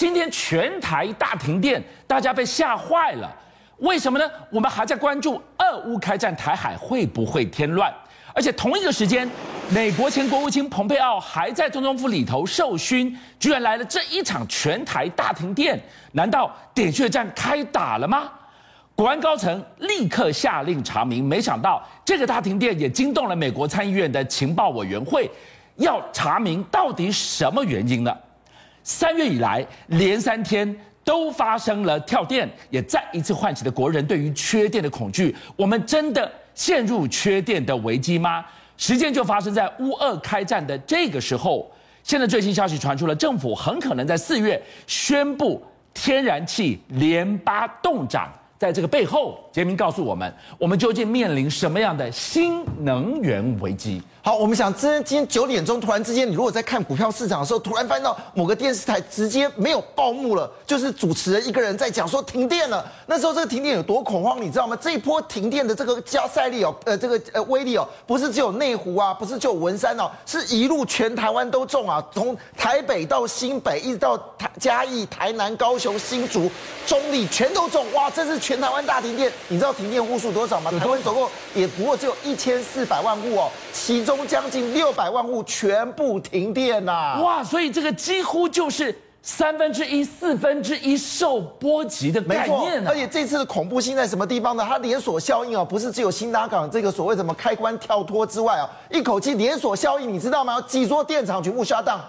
今天全台大停电，大家被吓坏了。为什么呢？我们还在关注俄乌开战，台海会不会添乱？而且同一个时间，美国前国务卿蓬佩奥还在总统府里头受勋，居然来了这一场全台大停电，难道点穴战开打了吗？国安高层立刻下令查明，没想到这个大停电也惊动了美国参议院的情报委员会，要查明到底什么原因呢？三月以来连三天。都发生了跳电，也再一次唤起了国人对于缺电的恐惧。我们真的陷入缺电的危机吗？时间就发生在乌俄开战的这个时候。现在最新消息传出了，政府很可能在四月宣布天然气联巴冻涨。在这个背后，杰明告诉我们，我们究竟面临什么样的新能源危机？好，我们想，今天今天九点钟，突然之间，你如果在看股票市场的时候，突然翻到某个电视台直接没有报幕了，就是主持人一个人在讲说停电了。那时候这个停电有多恐慌，你知道吗？这一波停电的这个加赛力哦，呃，这个呃威力哦，不是只有内湖啊，不是只有文山哦，是一路全台湾都中啊，从台北到新北，一直到台嘉义、台南、高雄、新竹、中坜，全都中。哇，这是全全台湾大停电。你知道停电户数多少吗？台湾总共也不过只有一千四百万户哦，其中将近六百万户全部停电呐、啊！哇，所以这个几乎就是三分之一、四分之一受波及的概念、啊、而且这次的恐怖性在什么地方呢？它连锁效应哦，不是只有新达港这个所谓什么开关跳脱之外哦，一口气连锁效应，你知道吗？几座电厂全部 shut down，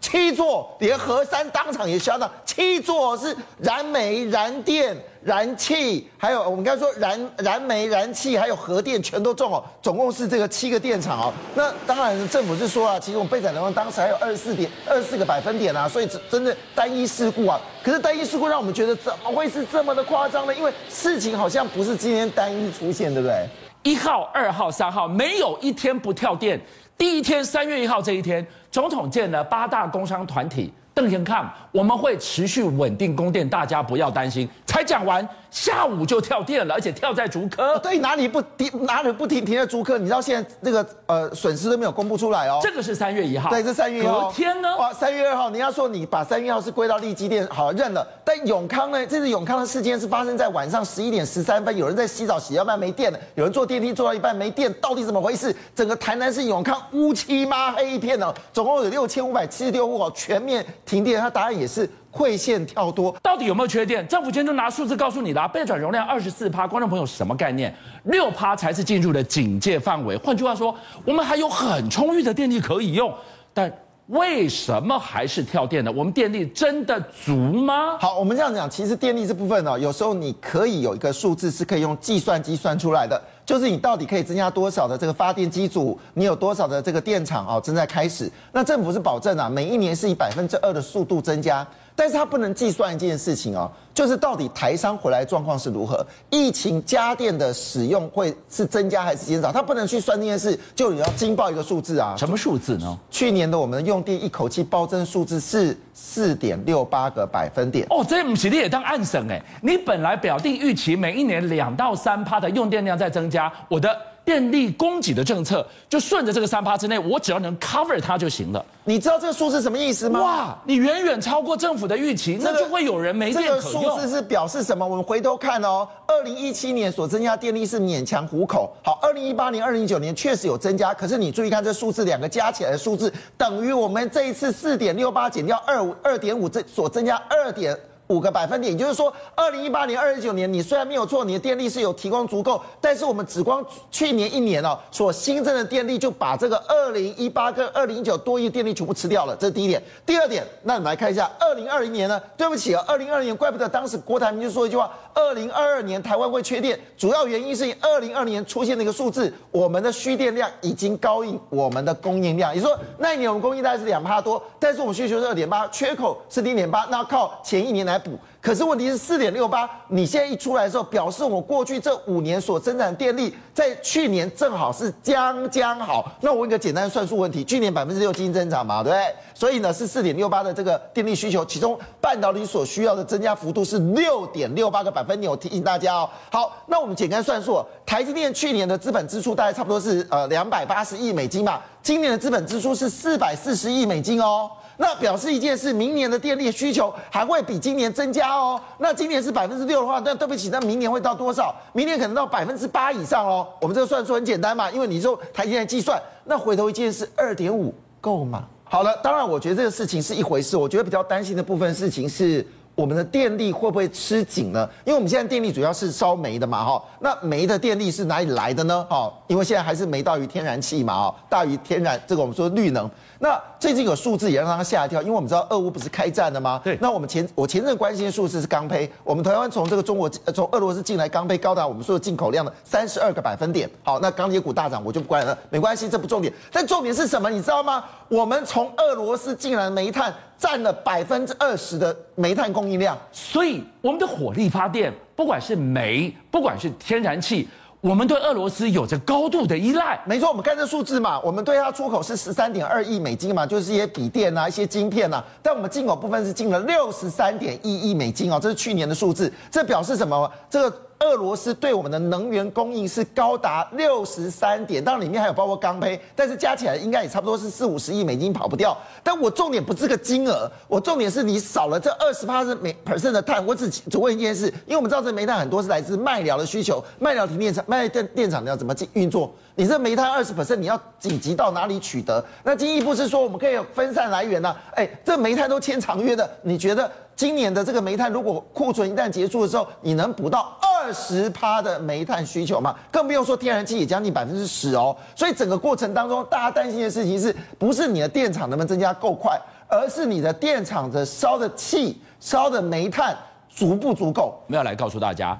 七座连核三当场也 shut down，七座是燃煤、燃电。燃气，还有我们刚才说燃燃煤、燃气，还有核电，全都中哦。总共是这个七个电厂哦。那当然，政府是说啊，其实我们备载能量当时还有二十四点二十四个百分点啊，所以真的单一事故啊。可是单一事故让我们觉得怎么会是这么的夸张呢？因为事情好像不是今天单一出现，对不对？一号、二号、三号没有一天不跳电。第一天三月一号这一天，总统见了八大工商团体。邓先看，我们会持续稳定供电，大家不要担心。才讲完，下午就跳电了，而且跳在竹科。对，哪里不停，哪里不停，停在竹科。你知道现在这个呃损失都没有公布出来哦。这个是三月一号，对，是三月一号。隔天呢？哇，三月二号，你要说你把三月一号是归到利基电，好认了。但永康呢？这次永康的事件是发生在晚上十一点十三分，有人在洗澡洗到一半没电了，有人坐电梯坐到一半没电，到底怎么回事？整个台南市永康乌漆抹黑一片哦，总共有六千五百七十六户哦，全面停电。他答案也是。汇线跳多，到底有没有缺电？政府今天就拿数字告诉你啦。备转容量二十四趴，观众朋友什么概念？六趴才是进入了警戒范围。换句话说，我们还有很充裕的电力可以用，但为什么还是跳电呢？我们电力真的足吗？好，我们这样讲，其实电力这部分呢，有时候你可以有一个数字是可以用计算机算出来的，就是你到底可以增加多少的这个发电机组，你有多少的这个电厂啊正在开始。那政府是保证啊，每一年是以百分之二的速度增加。但是他不能计算一件事情哦，就是到底台商回来状况是如何，疫情家电的使用会是增加还是减少，他不能去算这件事，就你要惊爆一个数字啊！什么数字呢？去年的我们用电一口气暴增数字是四点六八个百分点哦，这不是你也当暗省哎，你本来表定预期每一年两到三趴的用电量在增加，我的。电力供给的政策就顺着这个三趴之内，我只要能 cover 它就行了。你知道这个数字什么意思吗？哇，你远远超过政府的预期，那就会有人没电可用。这个数字是表示什么？我们回头看哦，二零一七年所增加电力是勉强糊口。好，二零一八年、二零一九年确实有增加，可是你注意看这数字，两个加起来的数字等于我们这一次四点六八减掉二五二点五，这所增加二点。五个百分点，也就是说，二零一八年、二零一九年，你虽然没有做，你的电力是有提供足够，但是我们只光去年一年哦，所新增的电力就把这个二零一八跟二零一九多亿电力全部吃掉了，这是第一点。第二点，那你来看一下二零二零年呢？对不起啊，二零二零年怪不得当时郭台铭就说一句话：二零二二年台湾会缺电，主要原因是二零二零年出现的一个数字，我们的需电量已经高于我们的供应量，也就是说那一年我们供应大概是两帕多，但是我们需求是二点八，缺口是零点八，那靠前一年来补。可是问题是四点六八，你现在一出来的时候，表示我过去这五年所生产电力，在去年正好是将将好。那我问一个简单的算术问题：去年百分之六经济增长嘛，对不对？所以呢是四点六八的这个电力需求，其中半导体所需要的增加幅度是六点六八个百分点。我提醒大家哦。好，那我们简单算数，台积电去年的资本支出大概差不多是呃两百八十亿美金嘛，今年的资本支出是四百四十亿美金哦。那表示一件事，明年的电力需求还会比今年增加哦。那今年是百分之六的话，那对不起，那明年会到多少？明年可能到百分之八以上哦。我们这个算数很简单嘛，因为你说台积电计算，那回头一件事，二点五够吗？好了，当然我觉得这个事情是一回事，我觉得比较担心的部分事情是。我们的电力会不会吃紧呢？因为我们现在电力主要是烧煤的嘛，哈，那煤的电力是哪里来的呢？哈，因为现在还是煤大于天然气嘛，啊，大于天然这个我们说绿能。那最近有数字也让他吓一跳，因为我们知道俄乌不是开战了吗？对。那我们前我前阵关心的数字是钢坯，我们台湾从这个中国从俄罗斯进来钢坯高达我们说的进口量的三十二个百分点。好，那钢铁股大涨我就不管了，没关系，这不重点。但重点是什么？你知道吗？我们从俄罗斯进来煤炭占了百分之二十的煤炭供应量，所以我们的火力发电，不管是煤，不管是天然气。我们对俄罗斯有着高度的依赖，没错，我们看这数字嘛，我们对它出口是十三点二亿美金嘛，就是一些笔电啊，一些晶片啊，但我们进口部分是进了六十三点一亿美金哦，这是去年的数字，这表示什么？这个。俄罗斯对我们的能源供应是高达六十三点，当然里面还有包括钢坯，但是加起来应该也差不多是四五十亿美金跑不掉。但我重点不是个金额，我重点是你少了这二十八是每 percent 的碳。我只只问一件事，因为我们知道这煤炭很多是来自麦寮的需求，麦寮停电厂、卖电电厂要怎么去运作？你这煤炭二十 percent 你要紧急到哪里取得？那经济部是说我们可以分散来源呢、哎，这煤炭都签长约的，你觉得今年的这个煤炭如果库存一旦结束的时候，你能补到？二十趴的煤炭需求嘛，更不用说天然气也将近百分之十哦。所以整个过程当中，大家担心的事情是不是你的电厂能不能增加够快，而是你的电厂的烧的气、烧的煤炭足不足够？我们要来告诉大家，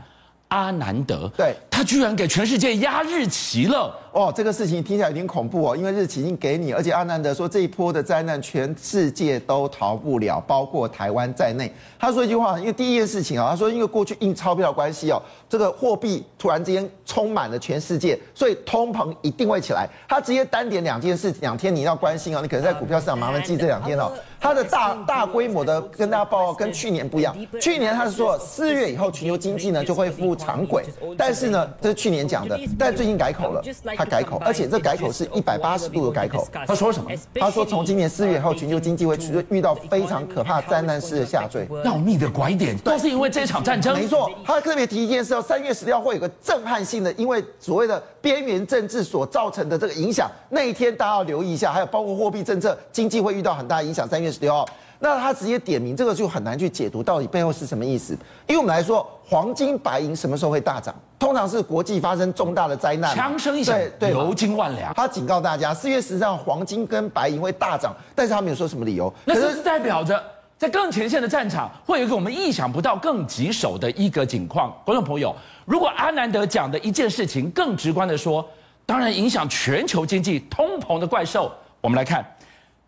阿南德对他居然给全世界压日期了。哦，这个事情听起来有点恐怖哦，因为日期已经给你，而且阿南德说这一波的灾难全世界都逃不了，包括台湾在内。他说一句话，因为第一件事情啊，他说因为过去印钞票的关系哦，这个货币突然之间充满了全世界，所以通膨一定会起来。他直接单点两件事，两天你要关心哦，你可能在股票市场麻烦记这两天哦。他的大大规模的跟大家报告跟去年不一样，去年他是说四月以后全球经济呢就会恢复常轨，但是呢这是去年讲的，但最近改口了，他。改口，而且这改口是一百八十度的改口。他说什么？他说从今年四月以后，全球经济会遇到非常可怕灾难式的下坠，要命的拐点，都是因为这场战争。没错，他特别提一件事要，三月十六号会有个震撼性的，因为所谓的边缘政治所造成的这个影响，那一天大家要留意一下，还有包括货币政策、经济会遇到很大影响。三月十六号。那他直接点名，这个就很难去解读到底背后是什么意思。因为我们来说，黄金、白银什么时候会大涨？通常是国际发生重大的灾难，枪声一响，对，流金万两。他警告大家，四月十三号黄金跟白银会大涨，但是他没有说什么理由。那这是代表着在更前线的战场会有一个我们意想不到、更棘手的一个情况。观众朋友，如果阿南德讲的一件事情更直观的说，当然影响全球经济通膨的怪兽，我们来看。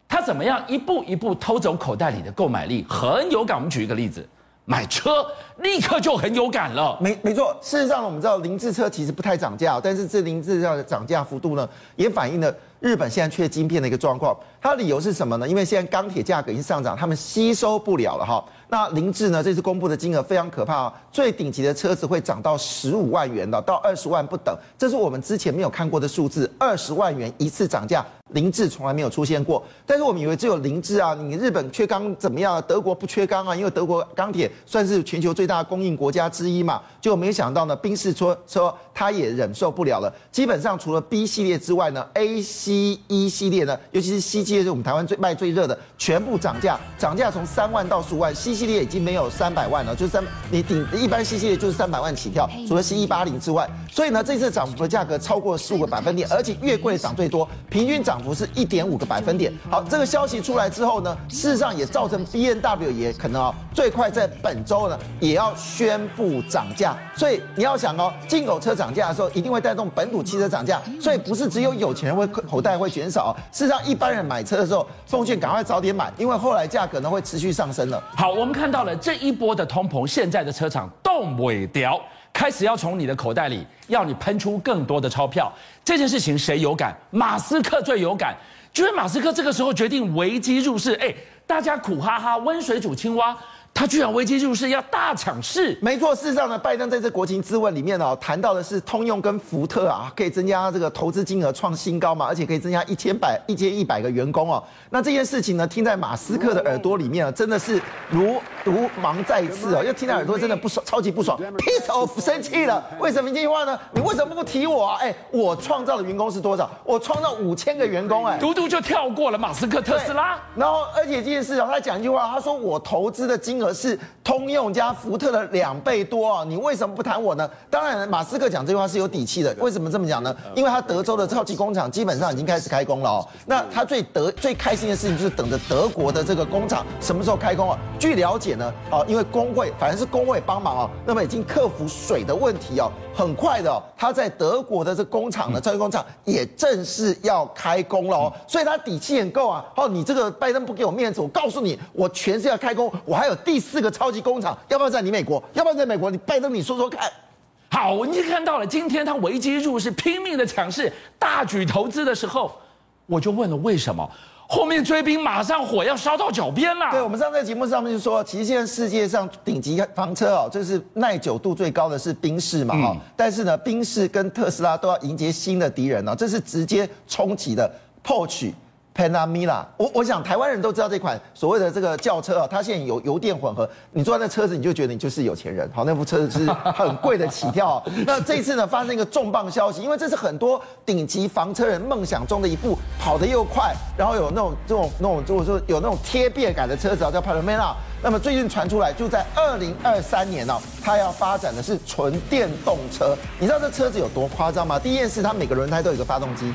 他怎么样一步一步偷走口袋里的购买力，很有感。我们举一个例子，买车立刻就很有感了。没没错，事实上我们知道凌志车其实不太涨价，但是这凌志车的涨价幅度呢，也反映了日本现在缺晶片的一个状况。它的理由是什么呢？因为现在钢铁价格已经上涨，他们吸收不了了哈。那凌志呢？这次公布的金额非常可怕哦，最顶级的车子会涨到十五万元的，到二十万不等。这是我们之前没有看过的数字，二十万元一次涨价，凌志从来没有出现过。但是我们以为只有凌志啊，你日本缺钢怎么样？德国不缺钢啊，因为德国钢铁算是全球最大供应国家之一嘛。就没想到呢，宾士说说他也忍受不了了。基本上除了 B 系列之外呢，A、C、E 系列呢，尤其是 C 系列是我们台湾最卖最热的，全部涨价，涨价从三万到十五万。C 系列已经没有三百万了，就是三，你顶一般 C 系列就是三百万起跳，除了 C 一八零之外，所以呢，这次涨幅的价格超过十五个百分点，而且越贵涨最多，平均涨幅是一点五个百分点。好，这个消息出来之后呢，事实上也造成 B N W 也可能啊，最快在本周呢也要宣布涨价。所以你要想哦，进口车涨价的时候，一定会带动本土汽车涨价，所以不是只有有钱人会口袋会减少，事实上一般人买车的时候，奉劝赶快早点买，因为后来价格呢会持续上升了。好，我们看到了这一波的通膨，现在的车厂动尾调，开始要从你的口袋里要你喷出更多的钞票。这件事情谁有感？马斯克最有感，因为马斯克这个时候决定危机入市。哎，大家苦哈哈，温水煮青蛙，他居然危机入市要大抢市。没错，事实上呢，拜登在这国情咨文里面哦，谈到的是通用跟福特啊，可以增加这个投资金额创新高嘛，而且可以增加一千百一千一百个员工哦。那这件事情呢，听在马斯克的耳朵里面啊，真的是如如芒在刺哦，又听在耳朵真的不爽，超级不爽，piece of 生气了。为什么这句话呢？你为什么不提我啊？哎，我创造的员工是多少？我创造五千个员工，哎，独独就跳过了马斯克特斯拉。然后，而且这件事啊，他讲一句话，他说我投资的金额是通用加福特的两倍多啊，你为什么不谈我呢？当然，马斯克讲这句话是有底气的。为什么这么讲呢？因为他德州的超级工厂基本上已经开始开工了哦。那他最得最开心的事情就是等着德国的这个工厂什么时候开工啊？据了解呢，哦，因为工会反正是工会帮忙哦，那么已经克服水的问题哦，很快的哦，他在德国的这工厂呢，超级工厂也正式要开工了哦，所以他底气很够啊。哦，你这个拜登不给我面子，我告诉你，我全是要开工，我还有第四个超级工厂，要不要在你美国？要不要在美国？你拜登，你说说看。好，你看到了，今天他危机入市，拼命的抢市，大举投资的时候，我就问了为什么？后面追兵马上火要烧到脚边了。对，我们上次在节目上面就说，其实现在世界上顶级房车哦，就是耐久度最高的是宾士嘛哈，但是呢，宾士跟特斯拉都要迎接新的敌人哦，这是直接冲击的 Porsche。Panamera，我我想台湾人都知道这款所谓的这个轿车啊，它现在有油电混合，你坐在那车子你就觉得你就是有钱人，好，那部车子是很贵的起跳。那这次呢，发生一个重磅消息，因为这是很多顶级房车人梦想中的一部跑得又快，然后有那种这种那种就是说有那种贴变感的车子啊，叫 Panamera。那么最近传出来，就在二零二三年哦，它要发展的是纯电动车。你知道这车子有多夸张吗？第一件事，它每个轮胎都有一个发动机。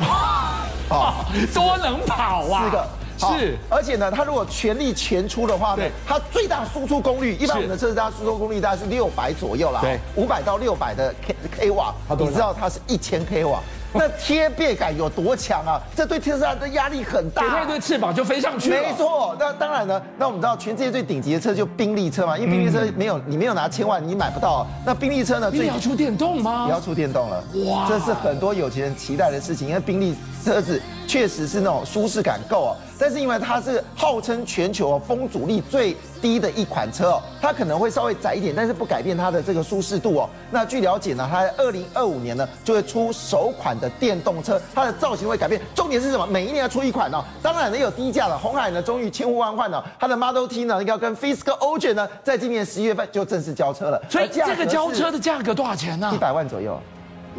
哦，多能跑啊！四个。是，而且呢，它如果全力前出的话呢，它最大输出功率，一般我们的车子它输出功率大概是六百左右啦，对，五百到六百的 K K 瓦，你知道它是一千 K 瓦。那贴背感有多强啊？这对特斯拉的压力很大，给它一对翅膀就飞上去了。没错，那当然呢。那我们知道，全世界最顶级的车就宾利车嘛，因为宾利车没有你没有拿千万，你买不到。那宾利车呢？最近要出电动吗？也要出电动了。哇，这是很多有钱人期待的事情，因为宾利车子确实是那种舒适感够哦。但是因为它是号称全球风阻力最低的一款车哦，它可能会稍微窄一点，但是不改变它的这个舒适度哦。那据了解呢，它在二零二五年呢就会出首款的电动车，它的造型会改变。重点是什么？每一年要出一款哦？当然呢，有低价的，红海呢终于千呼万唤了，它的 Model T 呢要跟 Fisker Ocean 呢在今年十一月份就正式交车了。所以这个交车的价格多少钱呢？一百万左右。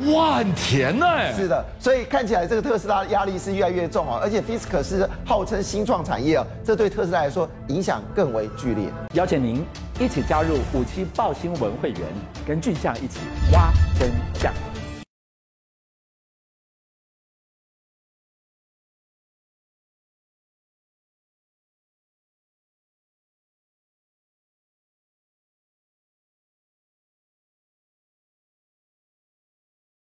哇，很甜呢！是的，所以看起来这个特斯拉压力是越来越重啊，而且 Fisker 是号称新创产业啊，这对特斯拉来说影响更为剧烈。邀请您一起加入五七报新闻会员，跟俊匠一起挖真相。